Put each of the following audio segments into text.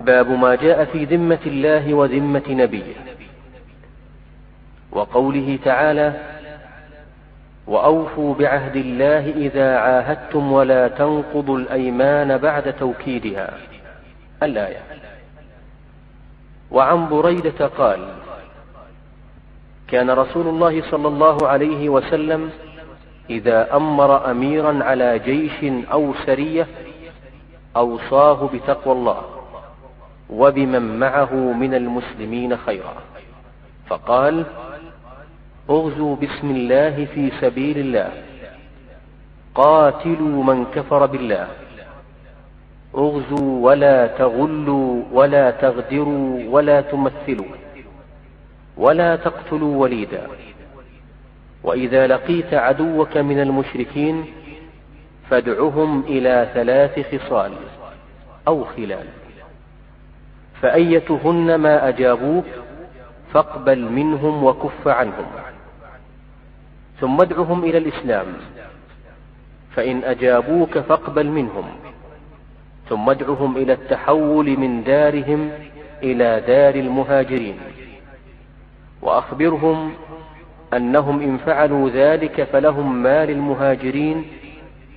باب ما جاء في ذمة الله وذمة نبيه. وقوله تعالى وأوفوا بعهد الله إذا عاهدتم ولا تنقضوا الأيمان بعد توكيدها الآية. وعن بريدة قال كان رسول الله صلى الله عليه وسلم إذا أمر أميرا على جيش أو سرية أوصاه بتقوى الله. وبمن معه من المسلمين خيرا. فقال اغزوا بسم الله في سبيل الله. قاتلوا من كفر بالله. اغزوا ولا تغلوا ولا تغدروا ولا تمثلوا ولا تقتلوا وليدا. وإذا لقيت عدوك من المشركين فادعهم إلى ثلاث خصال أو خلال. فأيتهن ما أجابوك فاقبل منهم وكف عنهم. ثم ادعهم إلى الإسلام. فإن أجابوك فاقبل منهم. ثم ادعهم إلى التحول من دارهم إلى دار المهاجرين. وأخبرهم أنهم إن فعلوا ذلك فلهم ما للمهاجرين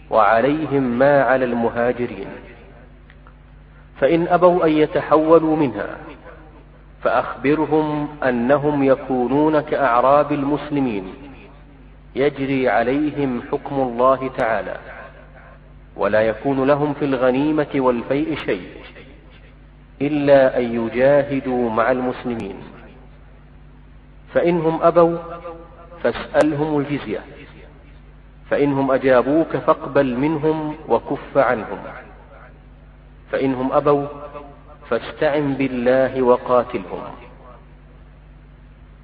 وعليهم ما على المهاجرين. فإن أبوا أن يتحولوا منها فأخبرهم أنهم يكونون كأعراب المسلمين يجري عليهم حكم الله تعالى ولا يكون لهم في الغنيمة والفيء شيء إلا أن يجاهدوا مع المسلمين. فإنهم أبوا فاسألهم الجزية فإنهم أجابوك فاقبل منهم وكف عنهم. فإنهم أبوا فاستعن بالله وقاتلهم.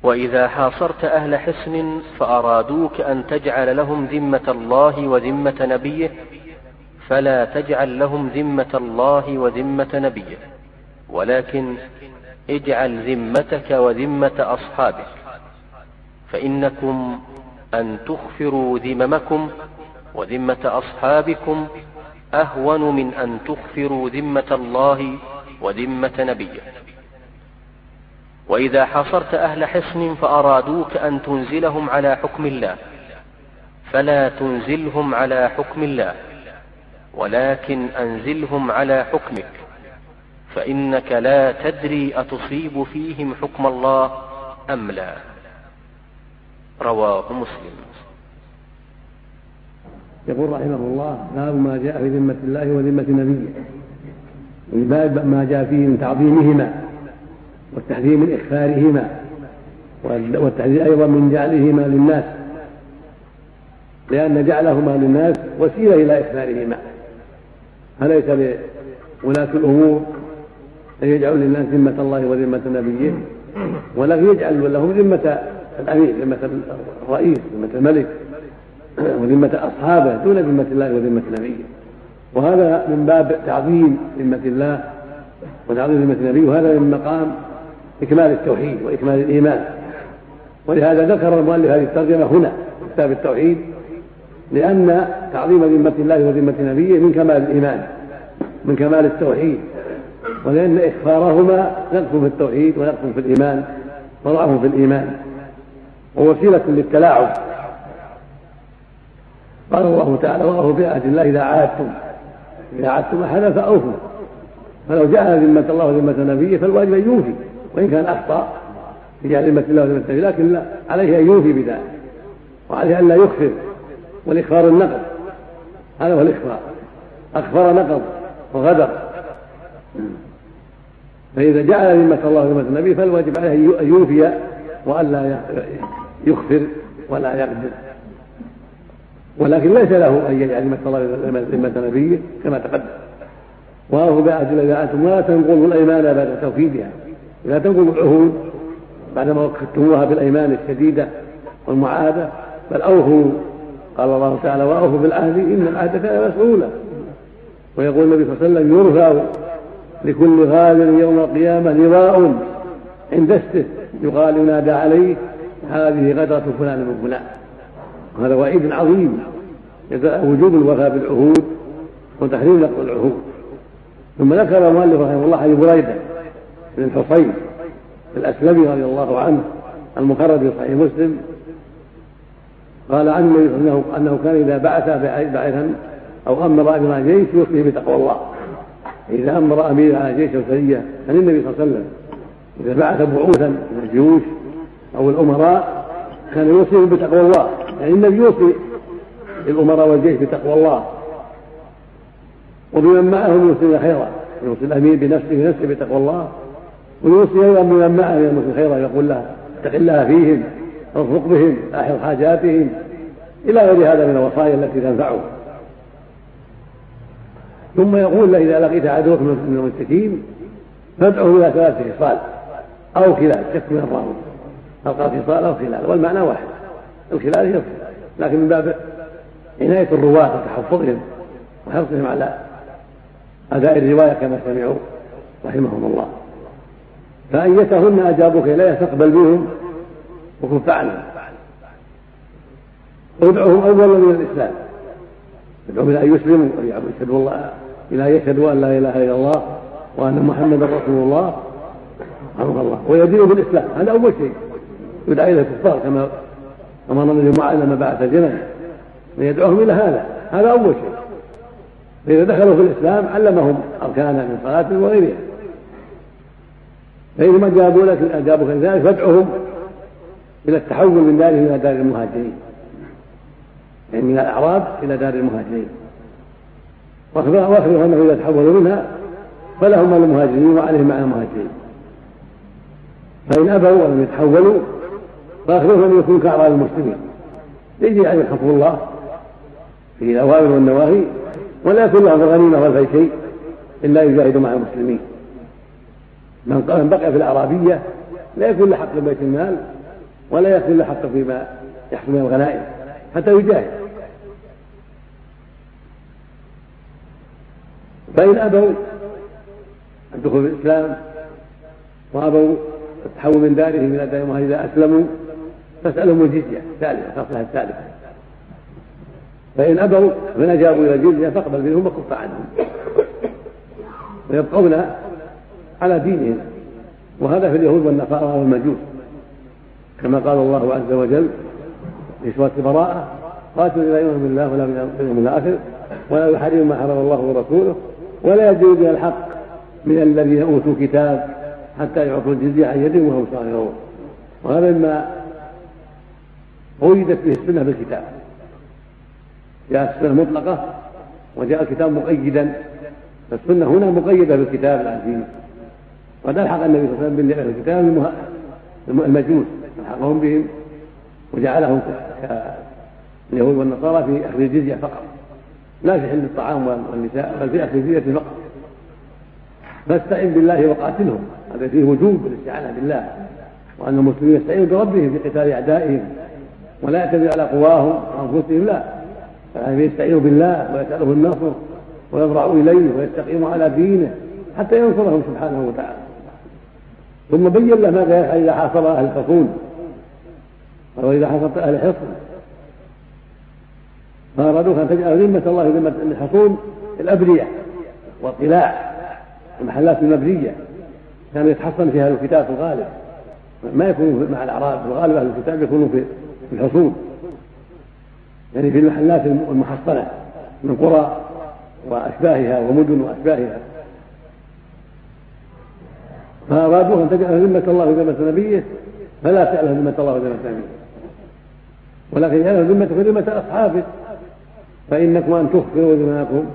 وإذا حاصرت أهل حصن فأرادوك أن تجعل لهم ذمة الله وذمة نبيه فلا تجعل لهم ذمة الله وذمة نبيه ولكن اجعل ذمتك وذمة أصحابك فإنكم أن تخفروا ذممكم وذمة أصحابكم أهون من أن تخفروا ذمة الله وذمة نبيه. وإذا حاصرت أهل حصن فأرادوك أن تنزلهم على حكم الله. فلا تنزلهم على حكم الله ولكن أنزلهم على حكمك. فإنك لا تدري أتصيب فيهم حكم الله أم لا. رواه مسلم. يقول رحمه الله باب ما جاء في ذمة الله وذمة نبيه. باب ما جاء فيه من تعظيمهما والتحذير من إخفارهما والتحذير أيضا من جعلهما للناس. لأن جعلهما للناس وسيلة إلى إخفارهما. فليس لولاة الأمور أن يجعلوا للناس ذمة الله وذمة نبيه ولكن يجعل لهم ذمة الأمير ذمة الرئيس ذمة الملك. وذمة أصحابه دون ذمة الله وذمة نبيه. وهذا من باب تعظيم ذمة الله وتعظيم ذمة النبي وهذا من مقام إكمال التوحيد وإكمال الإيمان. ولهذا ذكر المؤلف هذه الترجمة هنا في كتاب التوحيد لأن تعظيم ذمة الله وذمة نبيه من كمال الإيمان من كمال التوحيد. ولأن إخفارهما نقص في التوحيد ونقص في الإيمان وضعف في الإيمان. ووسيلة للتلاعب. قال الله تعالى وأوفوا بعهد الله إذا عاهدتم. إذا عاهدتم أحدا فأوفوا. فلو جعل ذمة الله وذمة نبيه فالواجب أن يوفي. وإن كان أخطأ في ذمة الله وذمة نبيه لكن لا عليه أن يوفي بذلك. وعليه أن لا يخفر والإخفار النقض. هذا هو الإخفار. أخفر نقض وغدر. فإذا جعل ذمة الله وذمة النبي فالواجب عليه أن يوفي وألا يخفر ولا يقدر ولكن ليس له أن يجعل ذمة الله ذمة نبيه كما تقدم. وأوفوا الله إذا أنتم ولا تنقضوا الأيمان بعد توكيدها لا تنقضوا العهود بعدما وكدتموها بالأيمان الشديدة والمعاهدة بل أوفوا قال الله تعالى وأوفوا بالعهد إن العهد كان مسؤولا. ويقول النبي صلى الله عليه وسلم يرفع لكل غادر يوم القيامة لواء عند استه يقال ينادى عليه هذه غدرة فلان من فلان. وهذا وعيد عظيم. وجوب الوفاء بالعهود وتحريم نقض العهود. ثم ذكر المؤلف رحمه الله حديث بريدة بن الحصين الأسلمي رضي الله عنه المخرج في صحيح مسلم. قال عن النبي صلى الله عليه وسلم أنه كان إذا بعث بعثا أو أمر أمر جيش يوصيه بتقوى الله. إذا أمر أمير على جيش أو سريه عن النبي صلى الله عليه وسلم. إذا بعث بعوثا من الجيوش أو الأمراء كان يوصيهم بتقوى الله. يعني النبي يوصي الأمراء والجيش بتقوى الله وبمن معهم يوصي خيرا يوصي الامير بنفسه بنفسه بتقوى الله ويوصي أيضا بمن معه من خيرا يقول له اتق الله فيهم ارفق بهم احر حاجاتهم. إلى غير هذا من الوصايا التي تنفعه. ثم يقول له إذا لقيت عدوك من المشركين فادعه إلى ثلاث خصال أو خلال شك من الراوي القى خصال أو خلال والمعنى واحد. الخلال الخلال لكن من باب عناية الرواة وتحفظهم وحرصهم على أداء الرواية كما سمعوا رحمهم الله. فأيتهن أجابوك إليها فاقبل بهم وكف عنهم ادعهم أولا من الإسلام. ادعوهم إلى أن يسلموا ويشهدوا الله إلى أن يشهدوا أن لا إله إلا الله وأن محمدا رسول الله. رحمه الله. ويدينوا بالإسلام هذا أول شيء. يدعى إلى الكفار كما النبي معاذ لما بعث جنة يدعوهم إلى هذا. هذا أول شيء. فإذا دخلوا في الإسلام علمهم أركانا من صلاة وغيرها. فإن ما جابوا لك أجابوك ذلك فادعهم إلى التحول من دارهم إلى دار المهاجرين. يعني من الأعراب إلى دار المهاجرين. وأخبروا أنه إذا تحولوا منها فلهم على المهاجرين وعليهم على المهاجرين. فإن أبوا ولم يتحولوا فأخبرهم أن يكونوا كأعراب المسلمين؟ يجري عليهم حكم الله في الأوامر والنواهي ولا يكون لهم الغنيمة والفي شيء إلا يجاهدوا مع المسلمين. من بقي في الأعرابية لا يكون له حق بيت المال ولا يكون له حق فيما يحصل من الغنائم حتى يجاهد. فإن أبوا الدخول في الإسلام وأبوا التحول من دارهم إلى دارهم إذا أسلموا فاسألهم الجزية الثالثة الخصلة الثالثة فإن أبوا فإن أجابوا إلى الجزية فاقبل منهم وكف عنهم. ويبقون على دينهم. وهذا في اليهود والنصارى والمجوس كما قال الله عز وجل في سورة البراءة قاتلوا لا يؤمن بالله ولا باليوم الآخر ولا يحرم ما حرم الله ورسوله ولا يجوز من الحق من الذين أوتوا الكتاب حتى يعطوا الجزية عن يد وهم صاغرون. وهذا مما قيدت به السنة بالكتاب. جاءت السنة مطلقة وجاء الكتاب مقيدا. فالسنة هنا مقيدة بالكتاب العزيز. وقد ألحق النبي صلى الله عليه وسلم باهل الكتاب المجوس ألحقهم بهم وجعلهم كاليهود والنصارى في أخذ الجزية فقط. لا في حل الطعام والنساء بل في أخذ الجزية فقط. فاستعن بالله وقاتلهم. هذا فيه وجوب الاستعانة بالله. وأن المسلمين يستعينوا بربهم في قتال أعدائهم. ولا يعتمدوا على قواهم وانفسهم لا. يعني يستعينوا بالله ويساله النصر ويضرعوا إليه ويستقيموا على دينه حتى ينصرهم سبحانه وتعالى. ثم بين له ماذا يفعل إذا حاصر أهل الحصون؟ أو إذا حاصرت أهل الحصن. فارادوك أن تجعل ذمة الله ذمة الحصون الأبرية والقلاع المحلات المبنيه كانوا يتحصن فيها الكتاب في الغالب. ما يكونوا مع الأعراب الغالب أهل الكتاب يكونوا في الحصون يعني في المحلات المحصنة من قرى وأشباهها ومدن وأشباهها. فأرادوه أن تجعل ذمة الله ذمة نبيه فلا تجعل ذمة الله ذمة نبيه. ولكن جعل ذمتك ذمة أصحابه. فإنكم أن تخفروا ذمتكم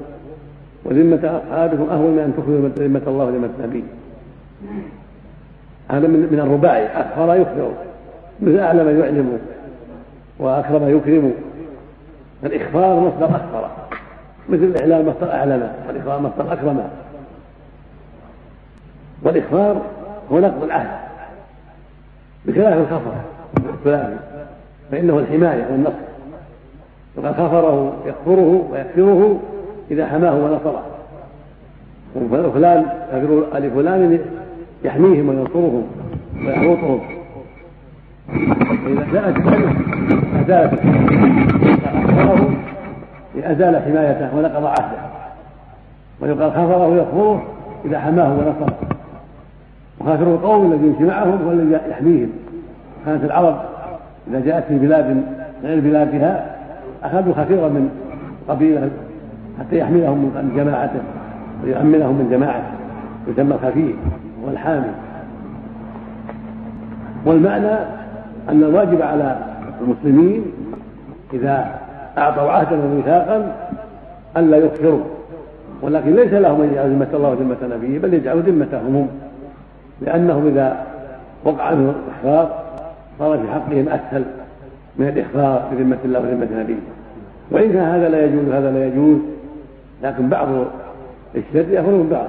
وذمة أصحابكم أهون من أن تخفروا ذمة الله وذمة نبيه. هذا من الرباعي. أخفر يخبر مثل أعلم يعلم وأكرم يكرم. الإخبار مصدر أخبر مثل الإعلام مصدر أعلم والإخبار مصدر أكرم. والإخبار هو نقض العهد. بخلاف الخفر. الثلاثي فإنه الحماية والنصر. وقد خفره يكفره ويكفره إذا حماه ونصره. وفلان آل فلان يحميهم وينصرهم ويحوطهم. فإذا جاءت أزالت أخبره. أزال حمايته ونقض عهده. ويقال خفره يكفره إذا حماهم ونصرهم وخاسر القوم الذي يمشي معهم هو الذي يحميهم. كانت العرب إذا جاءت في بلاد غير بلادها أخذوا خفيرا من قبيلة حتى يحملهم من جماعته ويؤمنهم من جماعته. يسمى الخفير هو الحامي والمعنى أن الواجب على المسلمين إذا أعطوا عهدا وميثاقا ألا يكفروا. ولكن ليس لهم أن يجعلوا ذمة الله وذمة نبيه بل يجعلوا ذمتهم هم. لأنهم إذا وقع عنهم الإخفاق صار في حقهم أسهل من الإخفاء بذمة الله وذمة نبيه. وإن كان هذا لا يجوز هذا لا يجوز. لكن بعض الشر يخرج من بعض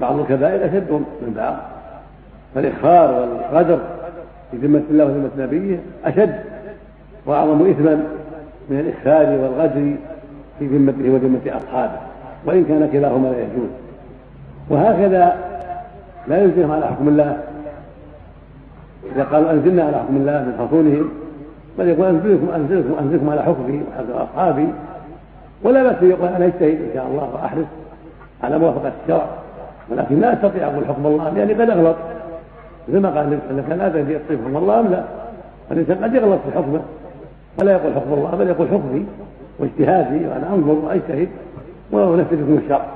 بعض الكبائر أشد من بعض. فالإخفار والغدر في ذمة الله وذمة نبيه أشد وأعظم إثما من الإخفار والغدر في ذمته وذمة أصحابه وإن كان كلاهما لا يجوز. وهكذا لا يلزمهم على حكم الله. إذا قالوا أنزلنا على حكم الله من حصولهم بل يقول أنزلكم أنزلكم أنزلكم على حكمي وحكم أصحابي ولا بأس يقول أنا أجتهد إن شاء الله وأحرص على موافقة الشرع ولكن لا أستطيع أقول حكم الله لأني قد أغلط مثل ما قال وسلم لا أدري حكم الله أم لا؟ الإنسان قد يغلط في حكمه ولا يقول حكم الله بل يقول حكمي واجتهادي وأنا أنظر وأجتهد وأنفذ حكم الشرع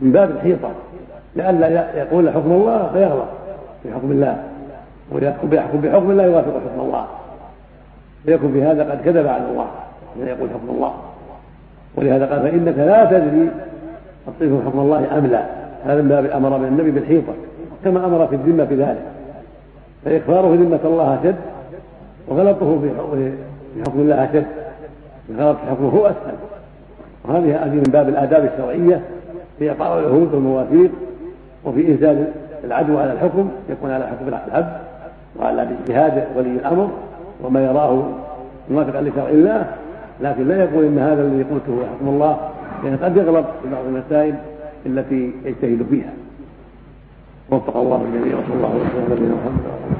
من باب الحيطة. لئلا يقول حكم الله فيغلط في حكم الله. ويحكم بحكم الله يوافق حكم الله. فيكون في هذا قد كذب على الله حين يقول حكم الله. ولهذا قال فإنك لا تدري أطيب حكم الله أم لا. هذا من باب أمر من النبي بالحيطة. كما أمر في الذمة بذلك. فإخباره ذمة الله أشد وغلطه في حكم الله أشد. الغلط في حكمه هو أسهل. وهذه هذه من باب الآداب الشرعية في إعطاء العهود والمواثيق وفي إنزال العدو على الحكم يكون على حكم العبد وعلى اجتهاد ولي الأمر وما يراه موافقا لشرع الله. لكن لا يقول إن هذا الذي قلته حكم الله لأن قد يغلط في بعض المسائل التي يجتهد فيها. وفق الله الجميع وصلى الله وسلم على نبينا محمد.